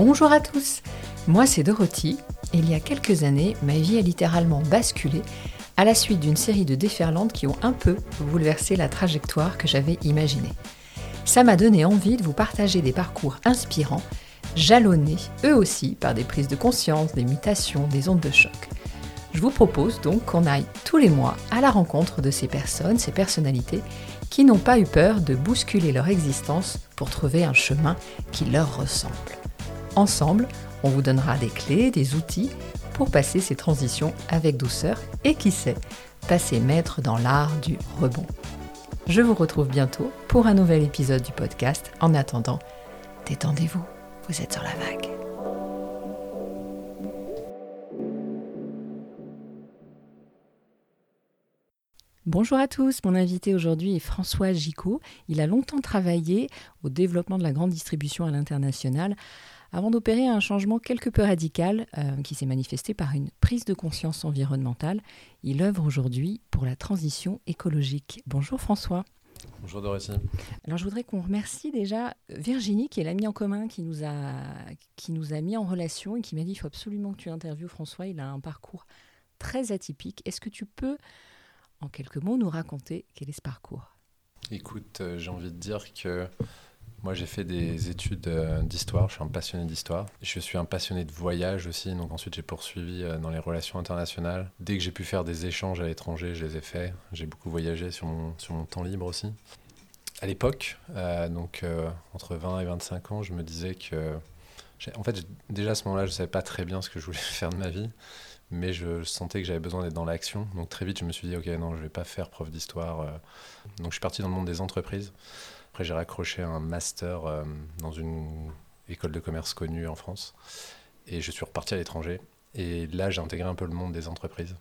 Bonjour à tous, moi c'est Dorothy il y a quelques années, ma vie a littéralement basculé à la suite d'une série de déferlantes qui ont un peu bouleversé la trajectoire que j'avais imaginée. Ça m'a donné envie de vous partager des parcours inspirants, jalonnés eux aussi par des prises de conscience, des mutations, des ondes de choc. Je vous propose donc qu'on aille tous les mois à la rencontre de ces personnes, ces personnalités qui n'ont pas eu peur de bousculer leur existence pour trouver un chemin qui leur ressemble. Ensemble, on vous donnera des clés, des outils pour passer ces transitions avec douceur et qui sait, passer maître dans l'art du rebond. Je vous retrouve bientôt pour un nouvel épisode du podcast. En attendant, détendez-vous, vous êtes sur la vague. Bonjour à tous, mon invité aujourd'hui est François Gicot. Il a longtemps travaillé au développement de la grande distribution à l'international avant d'opérer un changement quelque peu radical euh, qui s'est manifesté par une prise de conscience environnementale. Il œuvre aujourd'hui pour la transition écologique. Bonjour François. Bonjour Dorothy. Alors je voudrais qu'on remercie déjà Virginie, qui est l'amie en commun qui nous, a, qui nous a mis en relation et qui m'a dit il faut absolument que tu interviewes François. Il a un parcours très atypique. Est-ce que tu peux en quelques mots, nous raconter quel est ce parcours? Écoute, euh, j'ai envie de dire que moi j'ai fait des études euh, d'histoire, je suis un passionné d'histoire. Je suis un passionné de voyage aussi, donc ensuite j'ai poursuivi euh, dans les relations internationales. Dès que j'ai pu faire des échanges à l'étranger, je les ai faits. J'ai beaucoup voyagé sur mon, sur mon temps libre aussi. À l'époque, donc entre 20 et 25 ans, je me disais que... En fait, déjà à ce moment-là, je ne savais pas très bien ce que je voulais faire de ma vie mais je sentais que j'avais besoin d'être dans l'action. Donc très vite, je me suis dit, ok, non, je vais pas faire prof d'histoire. Euh. Donc je suis parti dans le monde des entreprises. J'ai raccroché un master euh, dans une école de commerce connue en France. Et je suis reparti à l'étranger. Et là, j'ai intégré un peu le monde des entreprises.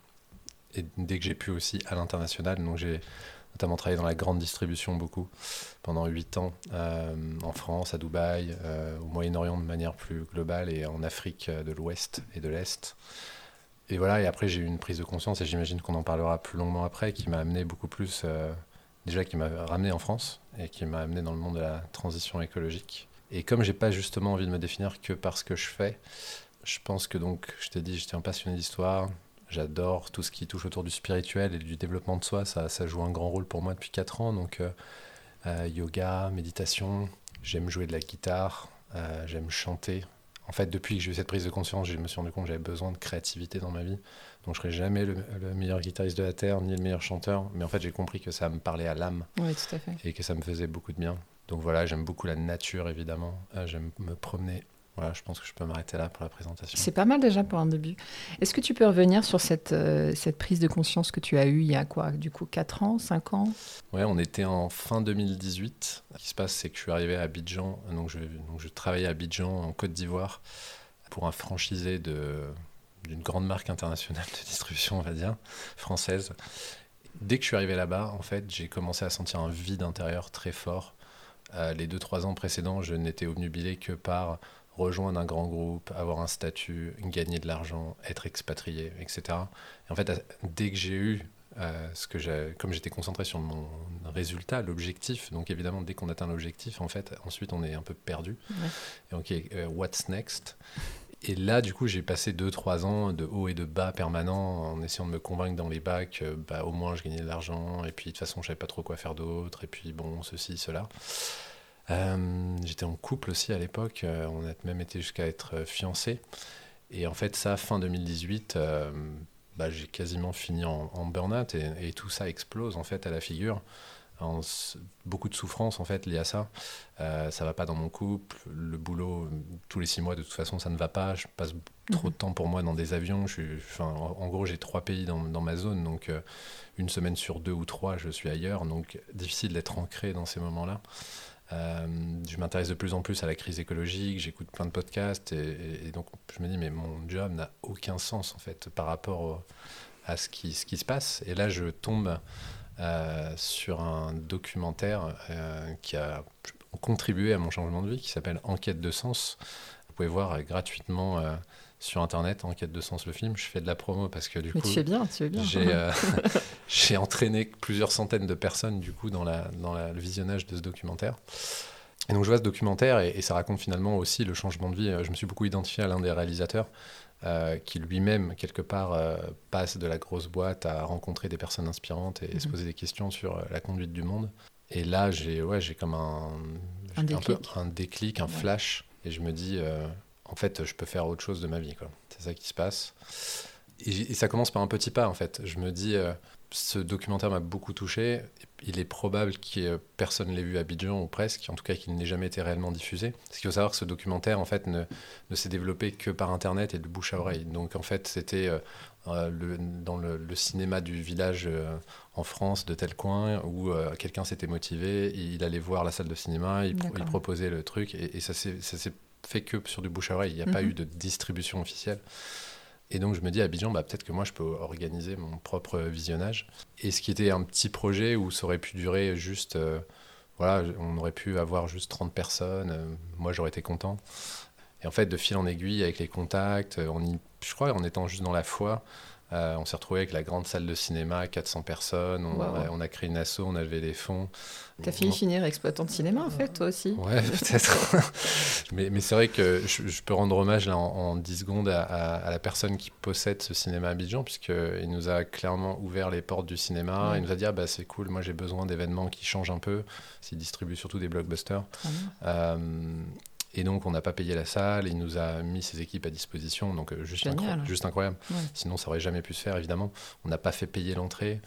Et dès que j'ai pu aussi à l'international, donc j'ai notamment travaillé dans la grande distribution beaucoup pendant 8 ans euh, en France, à Dubaï, au Moyen-Orient de manière plus globale et en Afrique de l'Ouest et de l'Est. Et voilà, et après j'ai eu une prise de conscience, et j'imagine qu'on en parlera plus longuement après, qui m'a amené beaucoup plus, euh, déjà qui m'a ramené en France, et qui m'a amené dans le monde de la transition écologique. Et comme j'ai pas justement envie de me définir que par ce que je fais, je pense que donc, je t'ai dit, j'étais un passionné d'histoire, j'adore tout ce qui touche autour du spirituel et du développement de soi, ça, ça joue un grand rôle pour moi depuis 4 ans, donc euh, euh, yoga, méditation, j'aime jouer de la guitare, j'aime chanter, en fait, depuis que j'ai eu cette prise de conscience, je me suis rendu compte que j'avais besoin de créativité dans ma vie. Donc, je serai jamais le, meilleur guitariste de la Terre, ni le meilleur chanteur. Mais en fait, j'ai compris que ça me parlait à l'âme. Et que ça me faisait beaucoup de bien. Donc voilà, j'aime beaucoup la nature, évidemment. Euh, j'aime me promener voilà, je pense que je peux m'arrêter là pour la présentation. C'est pas mal déjà pour un début. Est-ce que tu peux revenir sur cette, euh, cette prise de conscience que tu as eue il y a quoi Du coup, 4 ans, 5 ans? Ouais, on était en fin 2018. Ce qui se passe, c'est que je suis arrivé à Abidjan. Donc je, donc je travaillais à Abidjan, en Côte d'Ivoire, pour un franchisé d'une grande marque internationale de distribution, on va dire, française. Dès que je suis arrivé là-bas, en fait, j'ai commencé à sentir un vide intérieur très fort. Euh, les 2-3 ans précédents, je n'étais obnubilé que par rejoindre un grand groupe, avoir un statut, gagner de l'argent, être expatrié, etc. Et en fait, dès que j'ai eu euh, ce que j'ai, comme j'étais concentré sur mon résultat, l'objectif, donc évidemment, dès qu'on atteint l'objectif, en fait, ensuite on est un peu perdu. Et ok, euh, what's next? Et là, du coup, j'ai passé 2-3 ans de haut et de bas permanents en essayant de me convaincre dans les bacs, bah, au moins je gagnais de l'argent, et puis de toute façon, je savais pas trop quoi faire d'autre, et puis bon, ceci, cela. Euh, j'étais en couple aussi à l'époque, euh, on a même été jusqu'à être euh, fiancés. Et en fait, ça, fin 2018, bah, j'ai quasiment fini en, burn-out et, tout ça explose en fait à la figure. En, beaucoup de souffrance en fait liées à ça. Euh, ça va pas dans mon couple, le boulot tous les six mois de toute façon ça ne va pas. Je passe trop de temps pour moi dans des avions. Je suis, enfin, en, gros j'ai trois pays dans, dans, ma zone donc une semaine sur deux ou trois je suis ailleurs donc difficile d'être ancré dans ces moments-là. Euh, je m'intéresse de plus en plus à la crise écologique, j'écoute plein de podcasts et, donc je me dis mais mon job n'a aucun sens en fait par rapport à ce qui, ce qui se passe. Et là je tombe euh, sur un documentaire euh, qui a contribué à mon changement de vie qui s'appelle Enquête de sens. Vous pouvez voir gratuitement sur internet Enquête de sens le film. Je fais de la promo parce que du Mais coup, tu fais bien, tu fais bien. J'ai entraîné plusieurs centaines de personnes du coup dans, la, dans la, le visionnage de ce documentaire. Et donc je vois ce documentaire et, ça raconte finalement aussi le changement de vie. Je me suis beaucoup identifié à l'un des réalisateurs euh, qui lui-même, quelque part, euh, passe de la grosse boîte à rencontrer des personnes inspirantes et, se mhm. poser des questions sur euh, la conduite du monde. Et là, j'ai ouais, comme un, un, déclic. un, déclic, un flash. Et je me dis, en fait, je peux faire autre chose de ma vie. C'est ça qui se passe. Et, et, ça commence par un petit pas, en fait. Je me dis, ce documentaire m'a beaucoup touché. Il est probable que personne ne l'ait vu à Abidjan ou presque, en tout cas qu'il n'ait jamais été réellement diffusé. Parce qu'il faut savoir que ce documentaire en fait ne, ne s'est développé que par internet et de bouche à oreille. Donc en fait c'était euh, euh, le, dans le, cinéma du village euh, en France de tel coin où quelqu'un s'était motivé, il allait voir la salle de cinéma, il, proposait le truc et, et ça s'est fait que sur du bouche à oreille. Il n'y a pas mhm. eu de distribution officielle. Et donc je me dis à Abidjan, bah, peut-être que moi je peux organiser mon propre visionnage. Et ce qui était un petit projet où ça aurait pu durer juste, euh, voilà, on aurait pu avoir juste 30 personnes, euh, moi j'aurais été content. Et en fait, de fil en aiguille, avec les contacts, on y, je crois en étant juste dans la foi, euh, on s'est retrouvé avec la grande salle de cinéma, 400 personnes. On, a, créé une asso, on a levé des fonds. T'as fini finir exploitant de cinéma, en fait, toi aussi Ouais, peut-être. mais, mais c'est vrai que je, peux rendre hommage là, en, 10 secondes à, la personne qui possède ce cinéma à Abidjan, puisqu'il nous a clairement ouvert les portes du cinéma. Il nous a dit ah, bah, c'est cool, moi j'ai besoin d'événements qui changent un peu. S'il distribue surtout des blockbusters. Et donc, on n'a pas payé la salle, il nous a mis ses équipes à disposition, donc euh, juste, juste incroyable. Sinon, ça aurait jamais pu se faire, évidemment. On n'a pas fait payer l'entrée.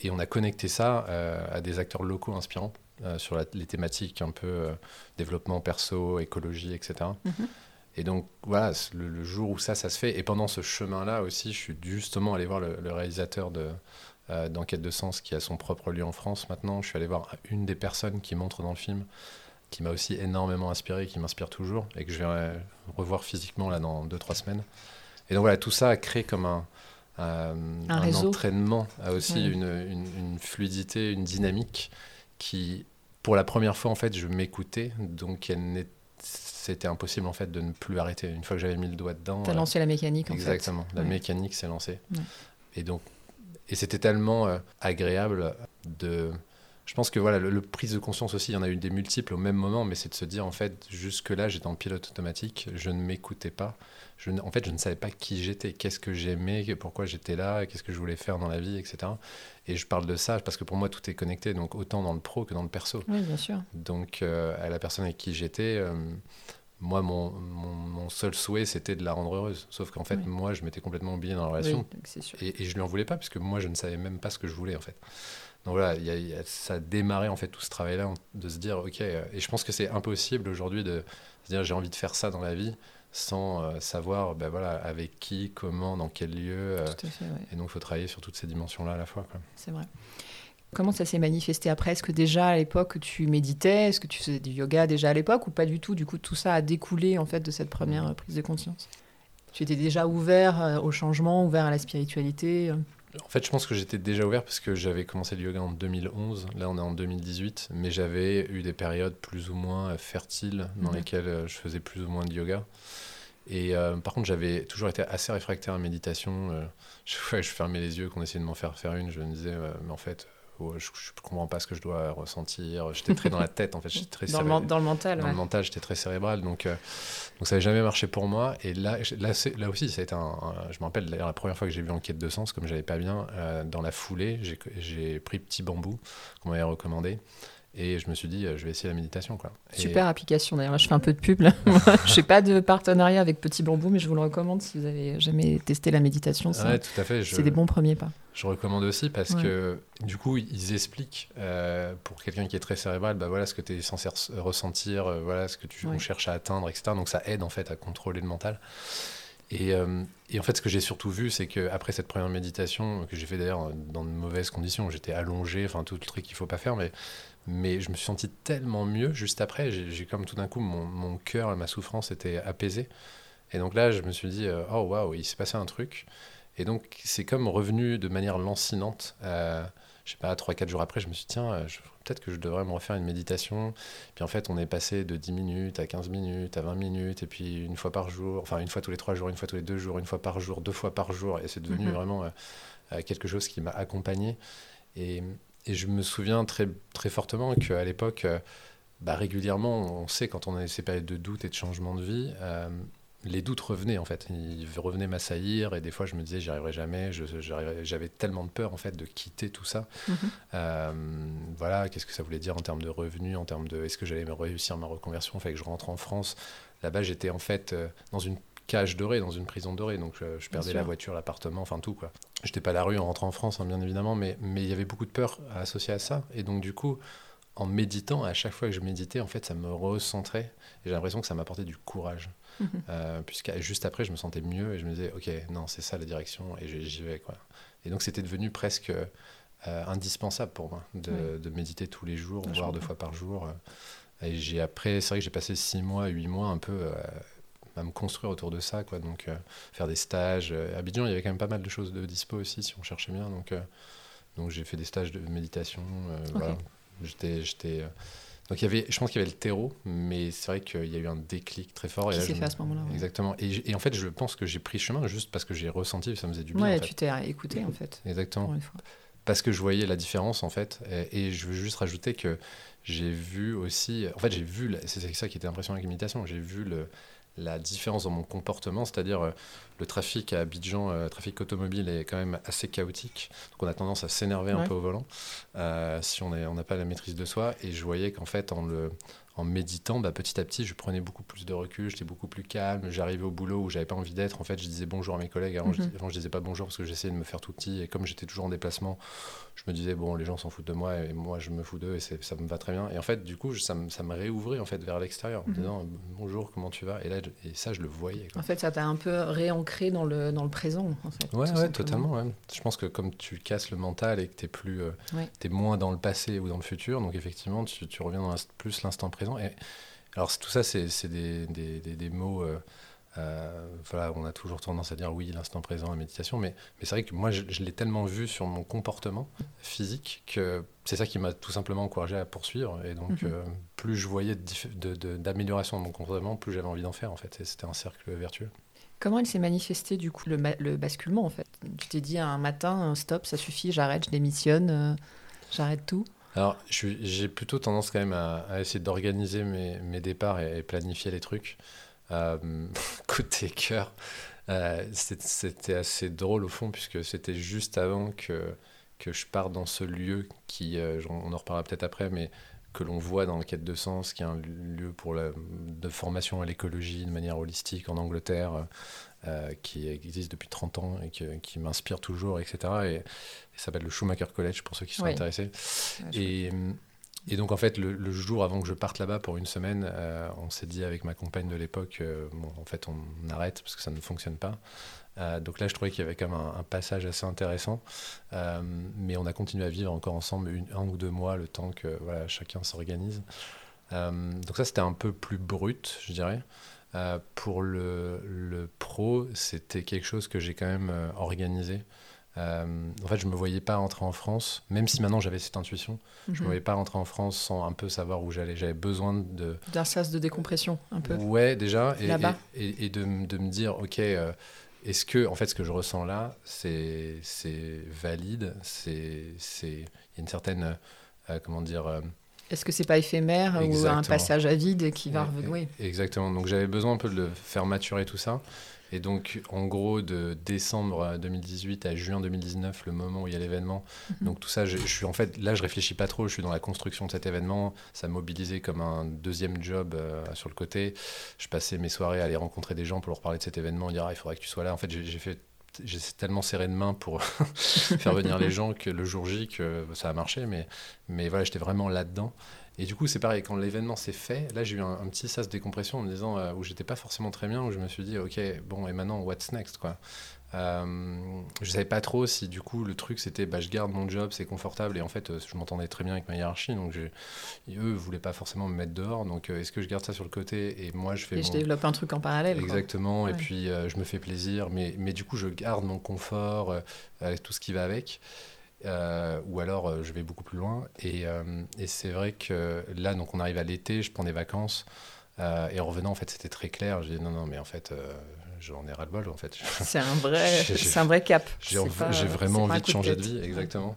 Et on a connecté ça euh, à des acteurs locaux inspirants euh, sur les thématiques un peu développement perso, écologie, etc. Mhm. Et donc, voilà, le, jour où ça, ça se fait. Et pendant ce chemin-là aussi, je suis justement allé voir le, le réalisateur de, d'Enquête de sens qui a son propre lieu en France maintenant. Je suis allé voir une des personnes qui montre dans le film qui m'a aussi énormément inspiré, qui m'inspire toujours, et que je vais revoir physiquement là dans 2-3 semaines. Et donc voilà, tout ça a créé comme un, un, entraînement, a aussi une, une, fluidité, une dynamique qui, pour la première fois, en fait, je m'écoutais, donc c'était impossible en fait de ne plus arrêter. Une fois que j'avais mis le doigt dedans. T'as lancé la mécanique en exactement, fait. Exactement, la mécanique s'est lancée. Et donc, et c'était tellement euh, agréable de je pense que voilà, le, prise de conscience aussi, il y en a eu des multiples au même moment, mais c'est de se dire en fait, jusque-là, j'étais en pilote automatique, je ne m'écoutais pas. Je, en fait, je ne savais pas qui j'étais, qu'est-ce que j'aimais, pourquoi j'étais là, qu'est-ce que je voulais faire dans la vie, etc. Et je parle de ça parce que pour moi, tout est connecté, donc autant dans le pro que dans le perso. Oui, bien sûr. Donc, euh, à la personne avec qui j'étais, euh, moi, mon, mon, seul souhait, c'était de la rendre heureuse. Sauf qu'en fait, moi, je m'étais complètement oublié dans la relation. sûr. Et, et, je lui en voulais pas, parce que moi, je ne savais même pas ce que je voulais, en fait. Donc voilà, ça a démarré en fait tout ce travail-là, de se dire, ok, euh, et je pense que c'est impossible aujourd'hui de se dire j'ai envie de faire ça dans la vie sans euh, savoir ben voilà, avec qui, comment, dans quel lieu. Euh, et donc il faut travailler sur toutes ces dimensions-là à la fois. C'est vrai. Comment ça s'est manifesté après? Est-ce que déjà à l'époque tu méditais? Est-ce que tu faisais du yoga déjà à l'époque ou pas du tout? Du coup, tout ça a découlé en fait de cette première prise de conscience? Tu étais déjà ouvert au changement, ouvert à la spiritualité en fait, je pense que j'étais déjà ouvert parce que j'avais commencé le yoga en 2011. Là, on est en 2018. Mais j'avais eu des périodes plus ou moins euh, fertiles dans lesquelles euh, je faisais plus ou moins de yoga. Et euh, par contre, j'avais toujours été assez réfractaire à la méditation. je fermais les yeux, qu'on essayait de m'en faire faire une, je me disais, mais en fait, je ne comprends pas ce que je dois ressentir. J'étais très dans la tête, en fait. Très dans, le, dans, le, mental. Dans le mental, j'étais très cérébral. Donc, euh, donc ça n'avait jamais marché pour moi. Et là, là, là aussi, ça a été un. je me rappelle d'ailleurs la première fois que j'ai vu Enquête de sens, comme j'allais pas bien, euh, dans la foulée, j'ai pris Petit Bambou, qu'on m'avait recommandé. Et je me suis dit, euh, je vais essayer la méditation. Quoi. Super application d'ailleurs. je fais un peu de pub. je n'ai pas de partenariat avec Petit Bambou, mais je vous le recommande si vous avez jamais testé la méditation. Ouais, tout à fait. C'est des bons premiers pas. Je recommande aussi parce que du coup, ils expliquent euh, pour quelqu'un qui est très cérébral, bah voilà ce que tu es censé ressentir, euh, voilà ce que tu cherches à atteindre, etc. Donc ça aide en fait à contrôler le mental. Et, et, en fait, ce que j'ai surtout vu, c'est qu'après cette première méditation, que j'ai fait d'ailleurs dans de mauvaises conditions, j'étais allongé, enfin tout le truc qu'il faut pas faire, mais mais je me suis senti tellement mieux juste après. J'ai comme tout d'un coup, mon, mon cœur et ma souffrance étaient apaisés. Et donc là, je me suis dit, euh, oh waouh, il s'est passé un truc. Et donc, c'est comme revenu de manière lancinante. Euh, je sais pas, 3-4 jours après, je me suis dit, tiens, euh, peut-être que je devrais me refaire une méditation. Puis en fait, on est passé de 10 minutes à 15 minutes, à 20 minutes, et puis une fois par jour, enfin une fois tous les 3 jours, une fois tous les 2 jours, une fois par jour, deux fois par jour. Et c'est devenu mhm. vraiment quelque chose qui m'a accompagné. Et, et je me souviens très, très fortement qu'à l'époque, euh, bah, régulièrement, on sait quand on a ces périodes de doute et de changement de vie, les doutes revenaient en fait. Ils revenaient m'assaillir et des fois je me disais j'y arriverai jamais. J'avais tellement de peur en fait de quitter tout ça. Mhm. Euh, voilà, qu'est-ce que ça voulait dire en termes de revenus, en termes de est-ce que j'allais me réussir ma reconversion, fait que je rentre en France. Là-bas j'étais en fait euh, dans une cage dorée, dans une prison dorée, donc je, perdais la voiture, l'appartement, enfin tout quoi. J'étais pas à la rue en rentrant en France, hein, bien évidemment, mais mais il y avait beaucoup de peur associée à ça et donc du coup en méditant, à chaque fois que je méditais, en fait, ça me recentrait. Et j'ai l'impression que ça m'apportait du courage. Mhm. Euh, puisque juste après, je me sentais mieux et je me disais, OK, non, c'est ça la direction et j'y vais. Quoi. Et donc, c'était devenu presque euh, indispensable pour moi de, méditer tous les jours, voire deux fois par jour. Et j'ai après, c'est vrai que j'ai passé six mois, huit mois un peu euh, à me construire autour de ça. Quoi. Donc, faire des stages. À Abidjan, il y avait quand même pas mal de choses de dispo aussi, si on cherchait bien. Donc, donc j'ai fait des stages de méditation. Voilà J'étais, j'étais. Euh, donc il y avait, je pense qu'il y avait le terreau, mais c'est vrai qu'il y a eu un déclic très fort. Qui s'est fait à ce moment-là. Exactement. Et, et, en fait, je pense que j'ai pris chemin juste parce que j'ai ressenti ça me faisait du bien. Ouais, tu t'es écouté en fait. Exactement. Parce que je voyais la différence en fait. Et, je veux juste rajouter que j'ai vu aussi. En fait, j'ai vu. C'est ça qui était impressionnant avec l'imitation. J'ai vu le, la différence dans mon comportement, c'est-à-dire euh, le trafic à Abidjan, le euh, trafic automobile est quand même assez chaotique, donc on a tendance à s'énerver un peu au volant euh, si on n'a pas la maîtrise de soi. Et je voyais qu'en fait, en le, en méditant, bah, petit à petit, je prenais beaucoup plus de recul, j'étais beaucoup plus calme. J'arrivais au boulot où j'avais pas envie d'être. En fait, je disais bonjour à mes collègues. Avant, je, mhm. avant je disais pas bonjour parce que j'essayais de me faire tout petit. Et comme j'étais toujours en déplacement, je me disais bon, les gens s'en foutent de moi et moi je me fous d'eux et ça me va très bien. Et en fait, du coup, ça, me, ça me réouvrait en fait vers l'extérieur en me mhm. disant bonjour, comment tu vas? Et là, et ça, je le voyais. En fait, ça t'a un peu réancré dans le, dans le présent. En fait, ouais, ouais totalement. Je pense que comme tu casses le mental et que tu es plus, euh, es moins dans le passé ou dans le futur, donc effectivement, tu, tu reviens dans plus l'instant présent. Et alors tout ça, c'est des, des, des, mots... Euh, euh, voilà, on a toujours tendance à dire oui, l'instant présent, la méditation, mais, mais c'est vrai que moi, je, l'ai tellement vu sur mon comportement physique que c'est ça qui m'a tout simplement encouragé à poursuivre. Et donc, mhm. euh, plus je voyais d'amélioration de, de, mon comportement, plus j'avais envie d'en faire, en fait. Et c'était un cercle vertueux. Comment il s'est manifesté, du coup, le, le, basculement, en fait? Tu t'es dit un matin, stop, ça suffit, j'arrête, je démissionne, j'arrête tout? Alors, j'ai plutôt tendance quand même à, essayer d'organiser mes, mes, départs et, planifier les trucs. Euh, côté cœur, euh, c'était assez drôle au fond, puisque c'était juste avant que, que je parte dans ce lieu qui, euh, on en reparlera peut-être après, mais que l'on voit dans le Quête de Sens, qui est un lieu pour la, de formation à l'écologie de manière holistique en Angleterre, euh, qui existe depuis 30 ans et qui, m'inspire toujours, etc. Et, et s'appelle le Schumacher College pour ceux qui sont intéressés. et, et, donc en fait, le, jour avant que je parte là-bas pour une semaine, euh, on s'est dit avec ma compagne de l'époque, euh, bon, en fait, on arrête parce que ça ne fonctionne pas. donc là, je trouvais qu'il y avait quand même un, passage assez intéressant. mais on a continué à vivre encore ensemble un ou deux mois, le temps que chacun s'organise. donc ça, c'était un peu plus brut, je dirais. Euh, pour le, pro, c'était quelque chose que j'ai quand même euh, organisé. Euh, en fait, je ne me voyais pas rentrer en France, même si maintenant j'avais cette intuition, je ne me mhm. voyais pas rentrer en France sans un peu savoir où j'allais. J'avais besoin de... D'un sas de décompression, un peu. Ouais, déjà. Et, et, et, de, de, me dire, OK, est-ce que, en fait, ce que je ressens là, c'est valide Il y a une certaine, comment dire est-ce que c'est pas éphémère ou un passage à vide qui va revenir Exactement. Donc j'avais besoin un peu de le faire maturer tout ça. Et donc, en gros, de décembre 2018 à juin 2019, le moment où il y a l'événement. Mhm. Donc, tout ça, je, suis en fait, là, je réfléchis pas trop. Je suis dans la construction de cet événement. Ça mobilisé comme un deuxième job euh, sur le côté. Je passais mes soirées à aller rencontrer des gens pour leur parler de cet événement, dire, ah, il faudrait que tu sois là. En fait, j'ai fait j'ai tellement serré de main pour faire venir les gens que le jour J que ça a marché mais mais voilà j'étais vraiment là dedans et du coup c'est pareil quand l'événement s'est fait là j'ai eu un, petit sas de décompression en me disant euh, où j'étais pas forcément très bien où je me suis dit ok bon et maintenant what's next quoi euh, je savais pas trop si du coup le truc c'était bah, je garde mon job, c'est confortable et en fait euh, je m'entendais très bien avec ma hiérarchie donc je, eux voulaient pas forcément me mettre dehors donc euh, est-ce que je garde ça sur le côté et moi je fais. Et je développe un truc en parallèle. Exactement et puis je me fais plaisir mais, mais du coup je garde mon confort avec tout ce qui va avec. Ou alors je vais beaucoup plus loin et, et c'est vrai que là donc on arrive à l'été, je prends des vacances et en revenant en fait c'était très clair, je dis non non mais en fait j'en ai ras-le-bol en fait. C'est un vrai, c'est un vrai cap. J'ai vraiment envie de changer de, vie, exactement.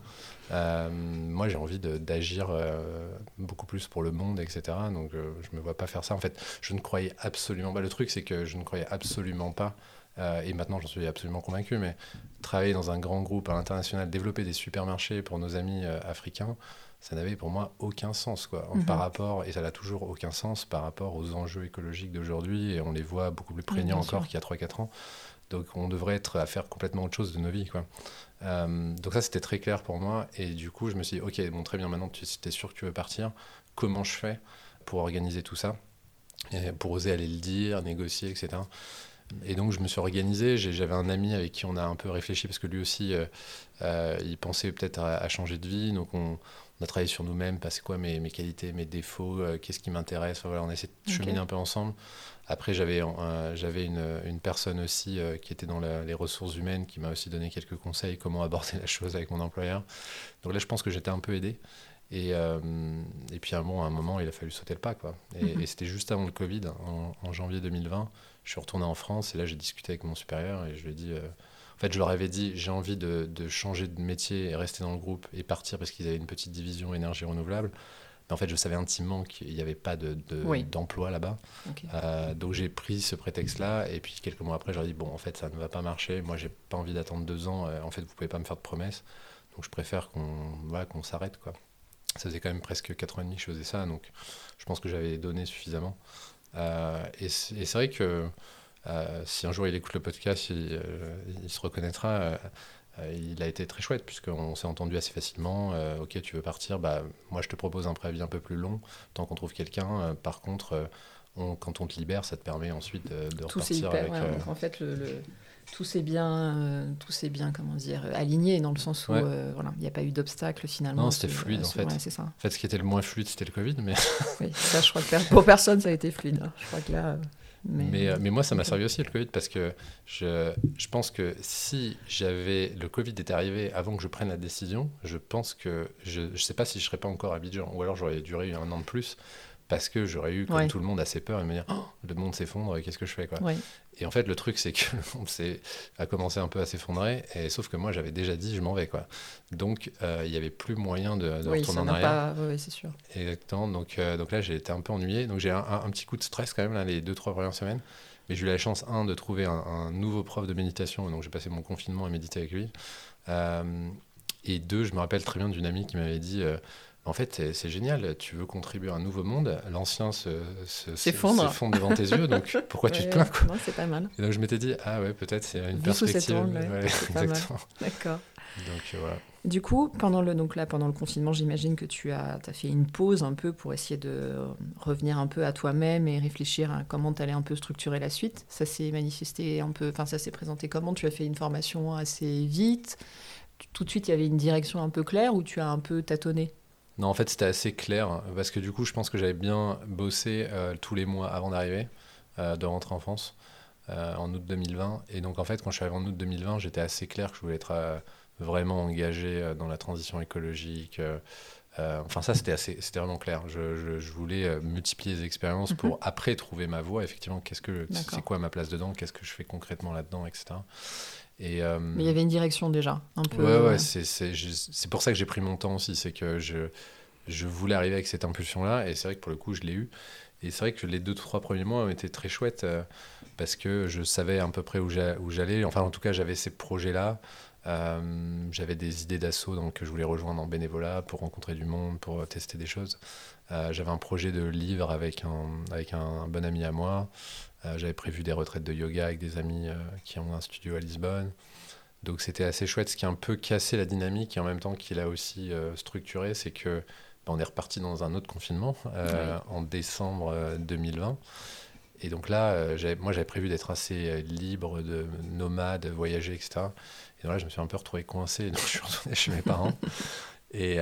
Euh, moi, j'ai envie d'agir euh, beaucoup plus pour le monde, etc. Donc, euh, je me vois pas faire ça. En fait, je ne croyais absolument pas. Le truc, c'est que je ne croyais absolument pas. Et maintenant, j'en suis absolument convaincu. Mais travailler dans un grand groupe à l'international, développer des supermarchés pour nos amis africains, ça n'avait pour moi aucun sens, quoi. Mhm. Par rapport, et ça n'a toujours aucun sens par rapport aux enjeux écologiques d'aujourd'hui. Et on les voit beaucoup plus prégnants encore qu'il y a 3-4 ans. Donc, on devrait être à faire complètement autre chose de nos vies, quoi. Euh, donc ça, c'était très clair pour moi. Et du coup, je me suis dit, ok, bon, très bien, maintenant, tu es sûr que tu veux partir. Comment je fais pour organiser tout ça et Pour oser aller le dire, négocier, etc. Et donc, je me suis organisé. J'avais un ami avec qui on a un peu réfléchi parce que lui aussi, euh, euh, il pensait peut-être à, changer de vie. Donc, on, a travaillé sur nous-mêmes. C'est quoi mes, mes, qualités, mes défauts Qu'est-ce qui m'intéresse? Voilà, On a essayé de cheminer un peu ensemble. Après, j'avais j'avais une, une, personne aussi euh, qui était dans les ressources humaines qui m'a aussi donné quelques conseils comment aborder la chose avec mon employeur. Donc là, je pense que j'étais un peu aidé. Et, euh, et puis bon, à un moment, il a fallu sauter le pas. Quoi. Et, mhm. c'était juste avant le Covid, en, janvier 2020. Je suis retourné en France et là, j'ai discuté avec mon supérieur et je lui ai dit... Euh, en fait, je leur avais dit, j'ai envie de, de, changer de métier et rester dans le groupe et partir parce qu'ils avaient une petite division énergie renouvelable en fait, je savais intimement qu'il n'y avait pas d'emploi de, là-bas. Euh, donc j'ai pris ce prétexte-là. Et puis quelques mois après, j'ai dit, bon, en fait, ça ne va pas marcher. Moi, j'ai pas envie d'attendre deux ans. En fait, vous pouvez pas me faire de promesses. Donc je préfère qu'on voilà, qu'on s'arrête. quoi. Ça faisait quand même presque quatre ans et demi que je faisais ça. Donc je pense que j'avais donné suffisamment. Euh, et c'est vrai que si un jour il écoute le podcast, il, il se reconnaîtra euh, il a été très chouette puisqu'on s'est entendu assez facilement. Euh, ok, tu veux partir, bah, moi je te propose un préavis un peu plus long tant qu'on trouve quelqu'un. Euh, par contre, quand on te libère, ça te permet ensuite de, repartir avec. en fait, le, tout s'est bien, tout s'est bien, comment dire, aligné dans le sens où voilà, il n'y a pas eu d'obstacle finalement. Non, c'était fluide en fait. ça. En fait, ce qui était le moins fluide, c'était le Covid, mais. oui, ça, je crois que pour personne, ça a été fluide. Hein. Je crois que là. Mais, euh, mais, moi, ça m'a servi aussi le Covid parce que je, je pense que si j'avais le Covid était arrivé avant que je prenne la décision, je pense que je ne sais pas si je serais pas encore à Abidjan ou alors j'aurais duré un an de plus parce que j'aurais eu, comme tout le monde, assez peur et me dire oh, le monde s'effondre, qu'est-ce que je fais quoi Et en fait, le truc, c'est que le monde a commencé un peu à s'effondrer, et sauf que moi, j'avais déjà dit je m'en vais. quoi. Donc, euh, il n'y avait plus moyen de, retourner en arrière. Oui, c'est sûr. Exactement. Donc, euh, donc là, j'ai été un peu ennuyé. Donc, j'ai un, un, petit coup de stress quand même, là, les deux, trois premières semaines. Mais j'ai eu la chance, un, de trouver un, nouveau prof de méditation. Donc, j'ai passé mon confinement à méditer avec lui. Euh, et deux, je me rappelle très bien d'une amie qui m'avait dit en fait, c'est génial, tu veux contribuer à un nouveau monde, l'ancien s'effondre se, devant tes yeux, donc pourquoi tu te plains quoi Non, c'est pas mal. Et donc je m'étais dit, ah ouais, peut-être c'est une perspective. exactement. D'accord. Donc euh, voilà. Du coup, pendant le, donc là, pendant le confinement, j'imagine que tu as, as, fait une pause un peu pour essayer de revenir un peu à toi-même et réfléchir à comment tu allais un peu structurer la suite. Ça s'est manifesté un peu, enfin ça s'est présenté comment? Tu as fait une formation assez vite? Tout de suite, il y avait une direction un peu claire ou tu as un peu tâtonné? Non, en fait, c'était assez clair parce que du coup, je pense que j'avais bien bossé euh, tous les mois avant d'arriver, euh, de rentrer en France euh, en août 2020. Et donc, en fait, quand je suis arrivé en août 2020, j'étais assez clair que je voulais être vraiment engagé dans la transition écologique. enfin, ça, c'était assez, c'était vraiment clair. Je, je, voulais multiplier les expériences pour mhm. après trouver ma voie. Effectivement, qu'est-ce que, c'est quoi ma place dedans? Qu'est-ce que je fais concrètement là-dedans, etc. Euh, Mais il y avait une direction déjà, un peu. Ouais, ouais, euh, c'est pour ça que j'ai pris mon temps aussi. C'est que je, je voulais arriver avec cette impulsion-là. Et c'est vrai que pour le coup, je l'ai eu. Et c'est vrai que les deux, trois premiers mois ont été très chouettes euh, parce que je savais à peu près où j'allais. Enfin, en tout cas, j'avais ces projets-là. j'avais des idées d'assaut donc, que je voulais rejoindre en bénévolat pour rencontrer du monde, pour tester des choses. j'avais un projet de livre avec un, avec un bon ami à moi. Euh, j'avais prévu des retraites de yoga avec des amis euh, qui ont un studio à Lisbonne. Donc c'était assez chouette. Ce qui a un peu cassé la dynamique et en même temps qu'il a aussi euh, structuré, c'est que bah, on est reparti dans un autre confinement en décembre 2020. Et donc là, moi j'avais prévu d'être assez libre, de nomade, voyager, etc. Et donc là, je me suis un peu retrouvé coincé, donc je suis retourné chez mes parents. Et,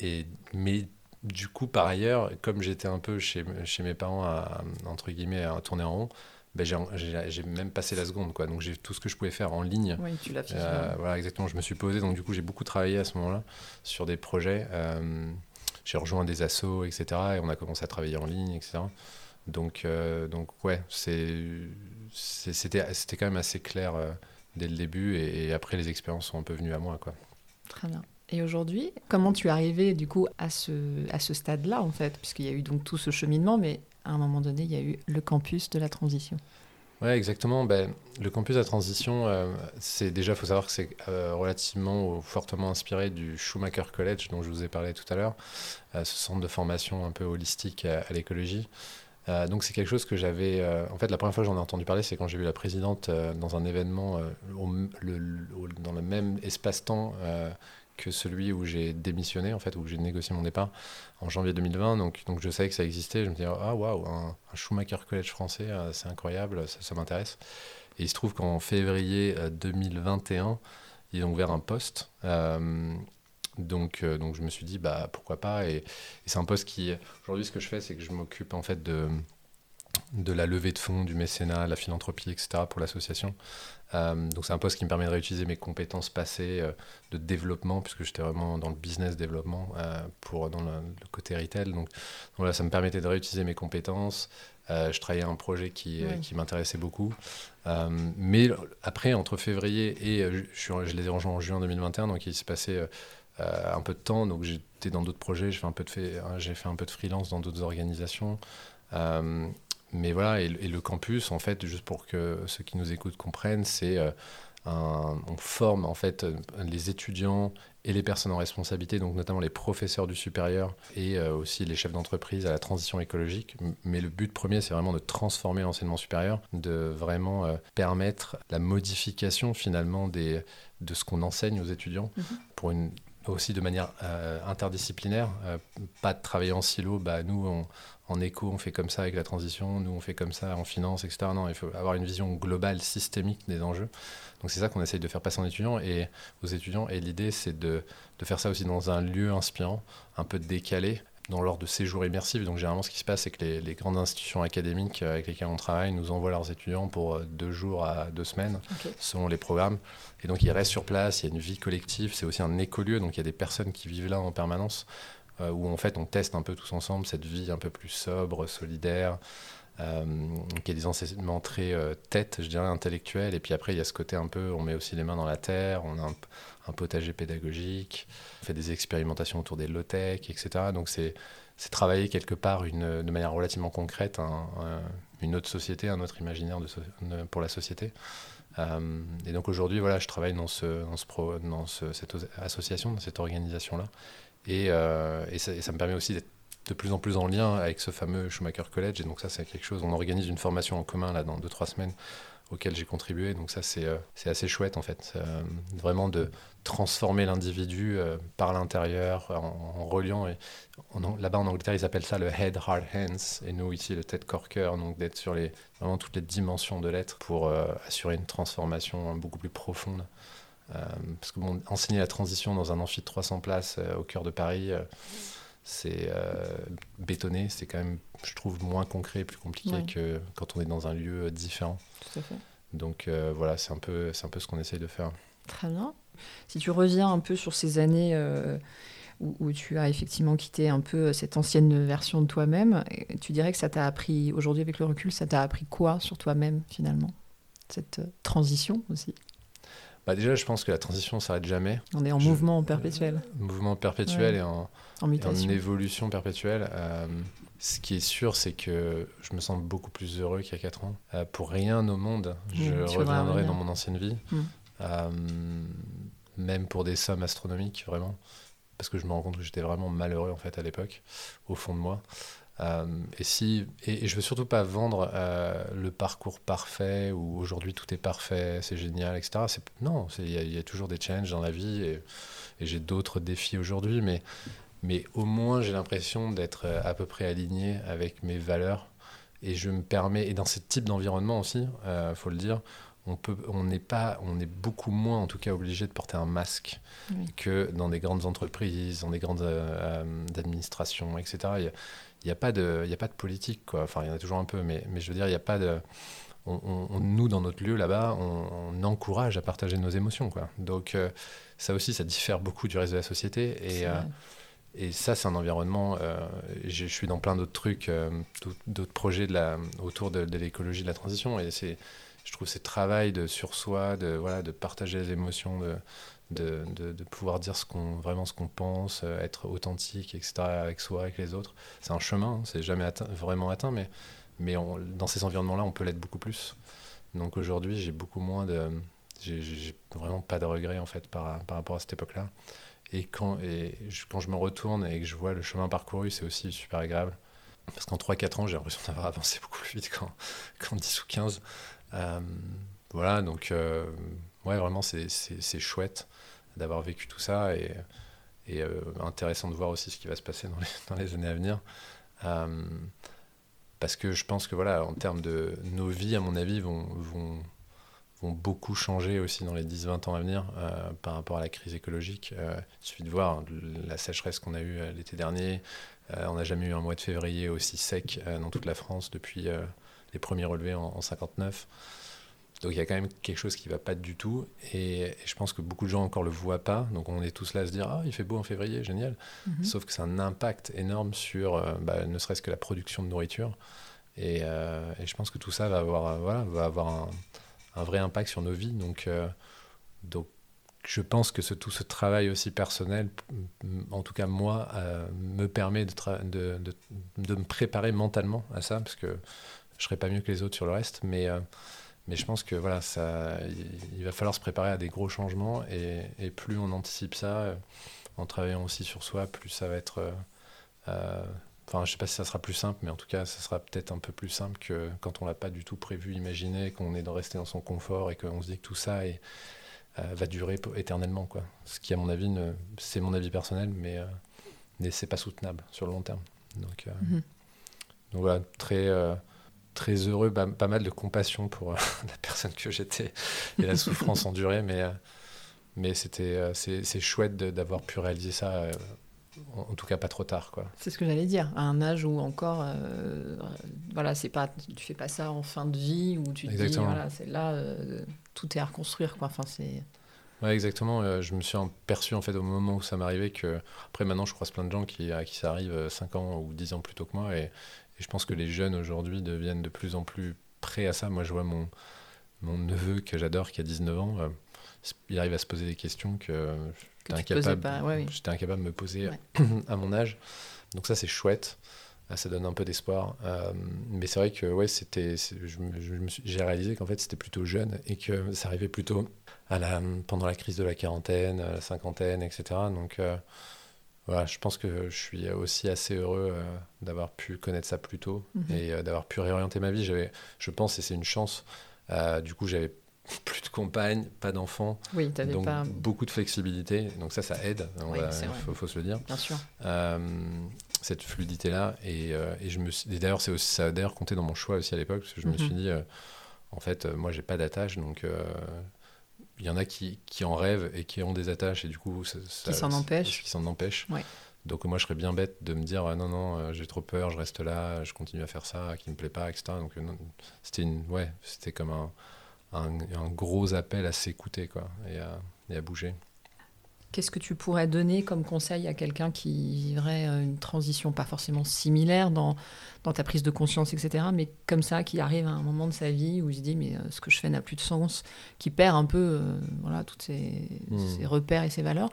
et, mais du coup, par ailleurs, comme j'étais un peu chez, chez mes parents, à, entre guillemets, à tourner en rond, ben j'ai même passé la seconde. Quoi. Donc j'ai tout ce que je pouvais faire en ligne. Oui, tu l'as fait. Euh, voilà, exactement. Je me suis posé. Donc du coup, j'ai beaucoup travaillé à ce moment-là sur des projets. Euh, j'ai rejoint des assos, etc. Et on a commencé à travailler en ligne, etc. Donc, donc ouais, c'était quand même assez clair dès le début et, après les expériences sont un peu venues à moi. Quoi. Très bien. Et aujourd'hui, comment tu es arrivé du coup à ce, à ce stade-là en fait? Puisqu'il y a eu donc tout ce cheminement, mais à un moment donné, il y a eu le campus de la transition. Oui, exactement. Ben, le campus de la transition, euh, c'est déjà, il faut savoir que c'est euh, relativement ou fortement inspiré du Schumacher College dont je vous ai parlé tout à l'heure, euh, ce centre de formation un peu holistique à, l'écologie. donc c'est quelque chose que j'avais... en fait, la première fois que j'en ai entendu parler, c'est quand j'ai vu la présidente dans un événement dans le même espace-temps que celui où j'ai démissionné, en fait, où j'ai négocié mon départ en janvier 2020. Donc, donc je savais que ça existait. Je me disais, ah waouh, un, Schumacher College français, euh, c'est incroyable, ça, m'intéresse. Et il se trouve qu'en février 2021, euh, ils ont ouvert un poste. Euh, donc, donc je me suis dit, bah, pourquoi pas. Et, et c'est un poste qui, aujourd'hui, ce que je fais, c'est que je m'occupe en fait de de la levée de fonds, du mécénat, la philanthropie, etc. pour l'association. Euh, donc c'est un poste qui me permet de réutiliser mes compétences passées euh, de développement, puisque j'étais vraiment dans le business développement, euh, pour, dans le, côté retail. Donc, voilà, ça me permettait de réutiliser mes compétences. je travaillais à un projet qui, qui m'intéressait beaucoup. mais après, entre février et je, je les ai rejoints en juin 2021, donc il s'est passé un peu de temps. Donc j'étais dans d'autres projets, j'ai fait, un peu de fait, fait un peu de freelance dans d'autres organisations mais voilà, et, le campus, en fait, juste pour que ceux qui nous écoutent comprennent, c'est euh, un, on forme en fait euh, les étudiants et les personnes en responsabilité, donc notamment les professeurs du supérieur et euh, aussi les chefs d'entreprise à la transition écologique. Mais le but premier, c'est vraiment de transformer l'enseignement supérieur, de vraiment permettre la modification finalement des, de ce qu'on enseigne aux étudiants mhm. pour une aussi de manière interdisciplinaire, pas de travailler en silo, bah, nous on, en éco, on fait comme ça avec la transition, nous on fait comme ça en finance, etc. Non, il faut avoir une vision globale, systémique des enjeux. Donc c'est ça qu'on essaye de faire passer en étudiants et aux étudiants. Et l'idée, c'est de, de, faire ça aussi dans un lieu inspirant, un peu décalé, dans l'ordre de séjours immersifs. Donc généralement, ce qui se passe, c'est que les, grandes institutions académiques avec lesquelles on travaille nous envoient leurs étudiants pour euh, deux jours à deux semaines, selon les programmes. Et donc ils restent sur place, il y a une vie collective, c'est aussi un écolieu, donc il y a des personnes qui vivent là en permanence. Euh, où en fait on teste un peu tous ensemble cette vie un peu plus sobre, solidaire, euh, qui a des enseignements très euh, tête, je dirais, intellectuels. Et puis après, il y a ce côté un peu, on met aussi les mains dans la terre, on a un, potager pédagogique, on fait des expérimentations autour des low-tech, etc. Donc c'est travailler quelque part une, de manière relativement concrète une autre société, un autre imaginaire pour la société. et donc aujourd'hui, voilà, je travaille dans cette association, dans cette organisation-là. Euh, et, ça, me permet aussi d'être de plus en plus en lien avec ce fameux Schumacher College. Et donc ça, c'est quelque chose, on organise une formation en commun là dans 2-3 semaines auquel j'ai contribué. Donc ça, c'est euh, assez chouette en fait. Euh, vraiment de transformer l'individu par l'intérieur en, reliant. Là-bas en Angleterre, ils appellent ça le head, heart, hands. Et nous, ici, le tête, corps, cœur. Donc d'être sur les, vraiment toutes les dimensions de l'être pour assurer une transformation beaucoup plus profonde. Euh, parce que bon, enseigner la transition dans un amphi de 300 places euh, au cœur de Paris, euh, c'est bétonné, c'est quand même, je trouve, moins concret et plus compliqué que quand on est dans un lieu différent. Tout à fait. Donc voilà, c'est un, peu, un peu ce qu'on essaye de faire. Très bien. Si tu reviens un peu sur ces années où, où, tu as effectivement quitté un peu cette ancienne version de toi-même, tu dirais que ça t'a appris, aujourd'hui avec le recul, ça t'a appris quoi sur toi-même finalement? Cette transition aussi? Bah Déjà, je pense que la transition ne s'arrête jamais. On est en mouvement perpétuel. mouvement perpétuel et, en, en, évolution perpétuelle. Euh, ce qui est sûr, c'est que je me sens beaucoup plus heureux qu'il y a 4 ans. Euh, pour rien au monde, je reviendrai dans mon ancienne vie. Mm. Euh, même pour des sommes astronomiques, vraiment. Parce que je me rends compte que j'étais vraiment malheureux en fait à l'époque, au fond de moi. Euh, et, si, et, je veux surtout pas vendre euh, le parcours parfait où aujourd'hui tout est parfait, c'est génial, etc. Non, il y, a toujours des challenges dans la vie et, j'ai d'autres défis aujourd'hui, mais, mais au moins j'ai l'impression d'être euh, à peu près aligné avec mes valeurs et je me permets, et dans ce type d'environnement aussi, il faut le dire, on peut, on n'est pas, on est beaucoup moins en tout cas obligé de porter un masque que dans des grandes entreprises, dans des grandes administrations, etc il n'y a, pas de, y a pas de politique, quoi. Enfin, il y en a toujours un peu, mais, mais je veux dire, il n'y a pas de. On, nous, dans notre lieu là-bas, on, encourage à partager nos émotions, quoi. Donc, euh, ça aussi, ça diffère beaucoup du reste de la société. Et, euh, et ça, c'est un environnement. je suis dans plein d'autres trucs, d'autres projets de la, autour de, de l'écologie de la transition. Et c'est, je trouve, ce travail de sur soi, de, voilà, de partager les émotions, de, de, de, pouvoir dire vraiment ce qu'on pense, euh, être authentique, etc., avec soi, avec les autres. C'est un chemin, hein, c'est jamais vraiment atteint, mais, mais dans ces environnements-là, on peut l'être beaucoup plus. Donc aujourd'hui, j'ai beaucoup moins de. J'ai vraiment pas de regrets, en fait, par, par rapport à cette époque-là. Et, quand, et je, quand je me retourne et que je vois le chemin parcouru, c'est aussi super agréable. Parce qu'en 3-4 ans, j'ai l'impression d'avoir avancé beaucoup plus vite qu'en 10 ou 15. Euh, voilà, donc, euh, ouais, vraiment, c'est chouette d'avoir vécu tout ça et, euh, intéressant de voir aussi ce qui va se passer dans les, années à venir. Parce que je pense que voilà, en termes de nos vies, à mon avis, vont, vont, vont beaucoup changer aussi dans les 10-20 ans à venir par rapport à la crise écologique. il suffit de voir la sécheresse qu'on a eue l'été dernier. on n'a jamais eu un mois de février aussi sec dans toute la France depuis les premiers relevés en, en 59. Donc il y a quand même quelque chose qui ne va pas du tout. Et, je pense que beaucoup de gens encore le voient pas. Donc on est tous là à se dire Ah, il fait beau en février, génial. Mhm. Sauf que c'est un impact énorme sur euh, bah, ne serait-ce que la production de nourriture. Euh, et, je pense que tout ça va avoir, euh, voilà, va avoir un, vrai impact sur nos vies. Donc, donc je pense que ce, tout ce travail aussi personnel, en tout cas moi, me permet de, de, de, de, me préparer mentalement à ça, parce que je ne serai pas mieux que les autres sur le reste. Mais mais je pense que voilà, ça, il, va falloir se préparer à des gros changements et, plus on anticipe ça, euh, en travaillant aussi sur soi, plus ça va être. Euh, euh, enfin, je sais pas si ça sera plus simple, mais en tout cas, ça sera peut-être un peu plus simple que quand on l'a pas du tout prévu, imaginé, qu'on est de rester dans son confort et qu'on se dit que tout ça est, va durer éternellement, quoi. Ce qui, à mon avis, c'est mon avis personnel, mais, mais c'est pas soutenable sur le long terme. Donc, mm-hmm. donc voilà, très très heureux, pas mal de compassion pour euh, la personne que j'étais et la souffrance endurée, mais, euh, mais c'était, euh, c'est, chouette d'avoir pu réaliser ça, en tout cas pas trop tard. Quoi. C'est ce que j'allais dire, à un âge où encore, voilà, c'est pas, tu fais pas ça en fin de vie, où tu te dis, voilà, c'est là, tout est à reconstruire. Quoi. Enfin, c'est... Ouais, exactement. je me suis perçu en fait au moment où ça m'arrivait que après maintenant je croise plein de gens qui à qui ça arrive 5 ans ou 10 ans plus tôt que moi et je pense que les jeunes aujourd'hui deviennent de plus en plus prêts à ça. Moi, je vois mon, mon neveu que j'adore, qui a 19 ans, euh, il arrive à se poser des questions que, j'étais incapable, incapable de me poser à mon âge. Donc ça, c'est chouette. Ah, ça donne un peu d'espoir. Euh, mais c'est vrai que ouais, c'était, j'ai réalisé qu'en fait, c'était plutôt jeune et que ça arrivait plutôt à la, pendant la crise de la quarantaine, la cinquantaine, etc. Donc... Euh, voilà, je pense que je suis aussi assez heureux euh, d'avoir pu connaître ça plus tôt mhm. et euh, d'avoir pu réorienter ma vie. J'avais, je pense, et c'est une chance. Euh, du coup, j'avais plus de compagne, pas d'enfants, oui, donc pas... beaucoup de flexibilité. Donc ça, ça aide. Il faut, se le dire. Bien sûr. cette fluidité là et, et je me d'ailleurs c'est aussi ça a d'ailleurs compté dans mon choix aussi à l'époque parce que je me mhm. suis dit en fait moi j'ai pas d'attache donc il y en a qui, qui, en rêvent et qui ont des attaches et du coup ça, qui s'en empêchent. qui s'en empêchent. Donc moi je serais bien bête de me dire non non euh, j'ai trop peur je reste là je continue à faire ça qui me plaît pas etc donc euh, c'était une ouais c'était comme un, un, un, gros appel à s'écouter quoi et à, et à bouger Qu'est-ce que tu pourrais donner comme conseil à quelqu'un qui vivrait euh, une transition pas forcément similaire dans, dans ta prise de conscience, etc., mais comme ça, qui arrive à un moment de sa vie où il se dit mais euh, ce que je fais n'a plus de sens, qui perd un peu euh, voilà, tous ses, hmm. repères et ses valeurs?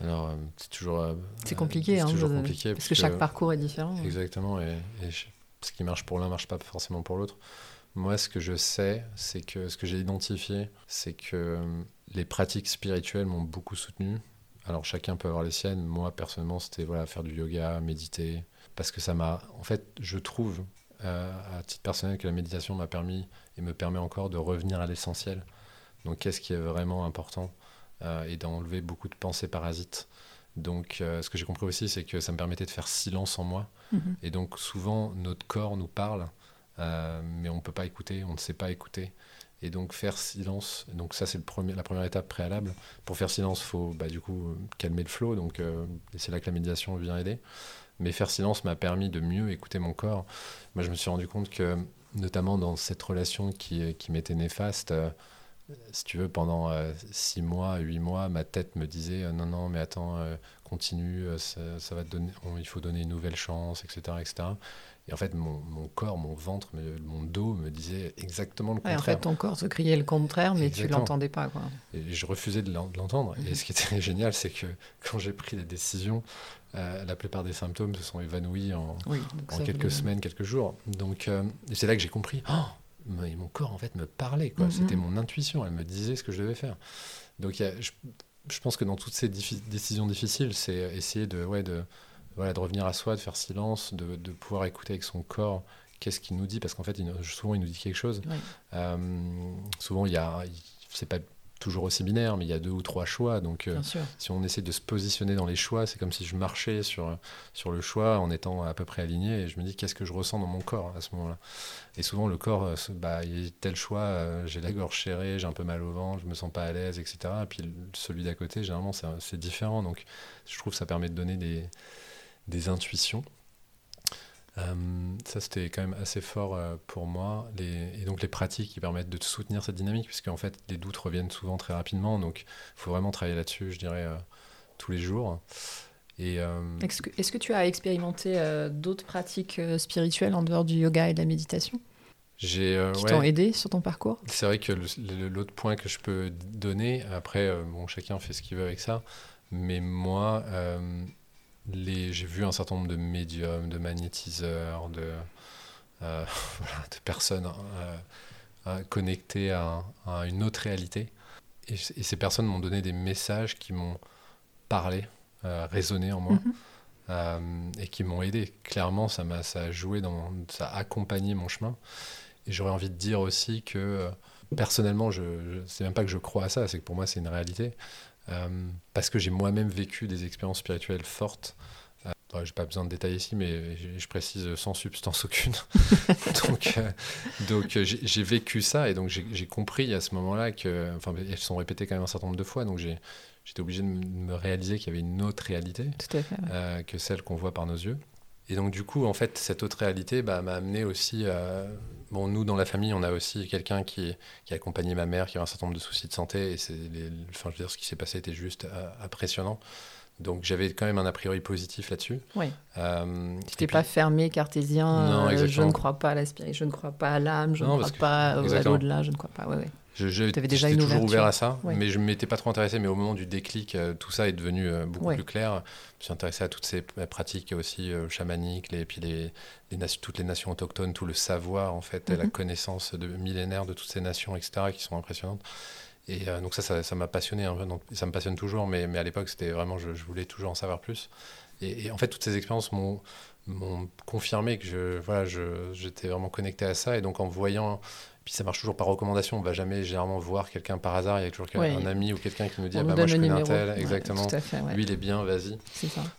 Alors, c'est toujours. c'est compliqué, hein, toujours compliqué parce, que, chaque parcours est différent. Exactement, et, ce qui marche pour l'un marche pas forcément pour l'autre. Moi, ce que je sais, c'est que ce que j'ai identifié, c'est que les pratiques spirituelles m'ont beaucoup soutenu. Alors chacun peut avoir les siennes. Moi personnellement, c'était voilà faire du yoga, méditer, parce que ça m'a. En fait, je trouve euh, à titre personnel que la méditation m'a permis et me permet encore de revenir à l'essentiel. Donc qu'est-ce qui est vraiment important euh, et d'enlever beaucoup de pensées parasites. Donc euh, ce que j'ai compris aussi, c'est que ça me permettait de faire silence en moi. Mhm. Et donc souvent notre corps nous parle, mais on ne peut pas écouter, on ne sait pas écouter. Et donc faire silence, donc ça c'est la première étape préalable. Pour faire silence, il faut bah, du coup calmer le flot, donc euh, c'est là que la méditation vient aider. Mais faire silence m'a permis de mieux écouter mon corps. Moi je me suis rendu compte que, notamment dans cette relation qui, qui m'était néfaste, euh, si tu veux, pendant six mois, huit mois, ma tête me disait non, non, mais attends, continue, ça, va te donner, il faut donner une nouvelle chance, etc., etc. Et en fait, mon, corps, mon ventre, mon dos me disait exactement le contraire. en fait, ton corps se criait le contraire, mais tu tu l'entendais pas. Quoi. Et je refusais de l'entendre. Et mhm. ce qui était génial, c'est que quand j'ai pris les décisions, euh, la plupart des symptômes se sont évanouis en, en quelques semaines, quelques jours. Donc, euh, c'est là que j'ai compris. Oh, mon corps, en fait, me parlait. Mhm. C'était mon intuition. Elle me disait ce que je devais faire. Donc, je, je, pense que dans toutes ces décisions difficiles, c'est essayer de, ouais, de voilà, de revenir à soi, de faire silence, de, de pouvoir écouter avec son corps qu'est-ce qu'il nous dit, parce qu'en fait, il, souvent, il nous dit quelque chose. Euh, souvent, il y a, c'est pas toujours aussi binaire, mais il y a deux ou trois choix. Donc, euh, si on essaie de se positionner dans les choix, c'est comme si je marchais sur, sur le choix en étant à peu près aligné, et je me dis qu'est-ce que je ressens dans mon corps à ce moment-là? Et souvent, le corps, euh, bah, il y a tel choix, j'ai la gorge serrée, j'ai un peu mal au ventre, je me sens pas à l'aise, etc. Et puis celui d'à côté, généralement, c'est différent. Donc, je trouve que ça permet de donner des des intuitions. Euh, ça, c'était quand même assez fort euh, pour moi. Les, et donc, les pratiques qui permettent de soutenir cette dynamique, puisque en fait, les doutes reviennent souvent très rapidement. Donc, il faut vraiment travailler là-dessus, je dirais, euh, tous les jours. Et, est-ce, que, tu as expérimenté d'autres pratiques spirituelles en dehors du yoga et de la méditation j'ai, qui t'ont aidé sur ton parcours? C'est vrai que l'autre point que je peux donner, après, bon, chacun fait ce qu'il veut avec ça, mais moi, j'ai vu un certain nombre de médiums, de magnétiseurs, de, euh, de personnes euh, euh, connectées à, une autre réalité. Et, ces personnes m'ont donné des messages qui m'ont parlé, résonné en moi. Mhm. et qui m'ont aidé. Clairement, ça m'a ça a joué dans ça a accompagné mon chemin. Et j'aurais envie de dire aussi que personnellement, je, je c'est même pas que je crois à ça, c'est que pour moi c'est une réalité. Euh, parce que j'ai moi-même vécu des expériences spirituelles fortes. Euh, je n'ai pas besoin de détailler ici, mais je, précise sans substance aucune. donc, euh, donc j'ai vécu ça et donc j'ai compris à ce moment-là que, enfin, elles sont répétées quand même un certain nombre de fois, donc j'étais obligé de me réaliser qu'il y avait une autre réalité que celle qu'on voit par nos yeux. Et donc, du coup, en fait, cette autre réalité bah, m'a amené aussi. À... Bon, nous, dans la famille, on a aussi quelqu'un qui, qui a accompagné ma mère, qui avait un certain nombre de soucis de santé. Et c'est enfin, je veux dire, ce qui s'est passé était juste euh, impressionnant. Donc, j'avais quand même un a priori positif là-dessus. Oui. Euh, tu n'étais pas fermé, cartésien. Non, euh, je ne crois pas à la je ne crois pas à l'âme, je ne crois pas à l'au-delà, je ne crois pas. Ouais, ouais. Je, déjà toujours ouvert à ça, mais je ne m'étais pas trop intéressé. Mais au moment du déclic, euh, tout ça est devenu euh, beaucoup plus clair. Je me suis intéressé à toutes ces pratiques aussi euh, chamaniques, les, puis les, toutes les nations autochtones, tout le savoir, en fait, la mhm. connaissance de millénaires de toutes ces nations, etc., qui sont impressionnantes. Et donc ça, ça m'a passionné, hein, ça me passionne toujours, mais, mais à l'époque, c'était vraiment, je, voulais toujours en savoir plus. Et, et en fait, toutes ces expériences m'ont confirmé que je, voilà, j'étais vraiment connecté à ça. Et donc, en voyant puis ça marche toujours par recommandation. On va jamais généralement voir quelqu'un par hasard. Il y a toujours un ami ou quelqu'un qui nous dit ah bah, moi je connais un tel. Exactement. Lui il est bien, vas-y.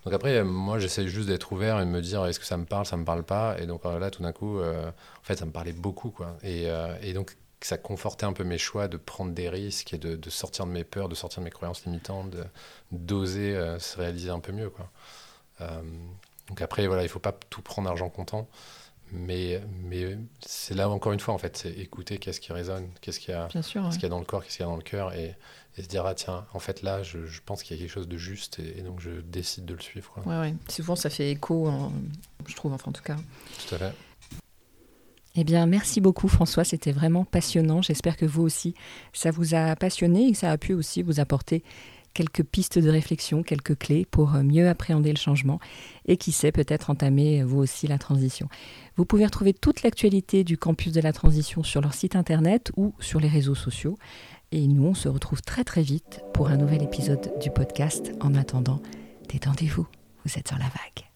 Donc après, moi j'essaie juste d'être ouvert et de me dire est-ce que ça me parle, ça me parle pas? Et donc là, tout d'un coup, euh, en fait, ça me parlait beaucoup. Quoi. Et, euh, et, donc ça confortait un peu mes choix de prendre des risques et de, de, sortir de mes peurs, de sortir de mes croyances limitantes, d'oser euh, se réaliser un peu mieux. Quoi. donc après, voilà, il faut pas tout prendre argent comptant. Mais, mais c'est là encore une fois, en fait, c'est écouter qu'est-ce qui résonne, qu'est-ce qu'il y, a, qu'il y a dans le corps, qu'est-ce qu'il y a dans le cœur, et, se dire, ah tiens, en fait là, je, je pense qu'il y a quelque chose de juste, et, donc je décide de le suivre. Oui, ouais. souvent ça fait écho, je trouve, enfin, en tout cas. Tout à fait. Eh bien, merci beaucoup François, c'était vraiment passionnant. J'espère que vous aussi, ça vous a passionné et que ça a pu aussi vous apporter quelques pistes de réflexion, quelques clés pour euh, mieux appréhender le changement et qui sait peut-être entamer euh, vous aussi la transition. Vous pouvez retrouver toute l'actualité du campus de la transition sur leur site internet ou sur les réseaux sociaux. Et nous, on se retrouve très très vite pour un nouvel épisode du podcast. En attendant, détendez-vous, vous êtes sur la vague.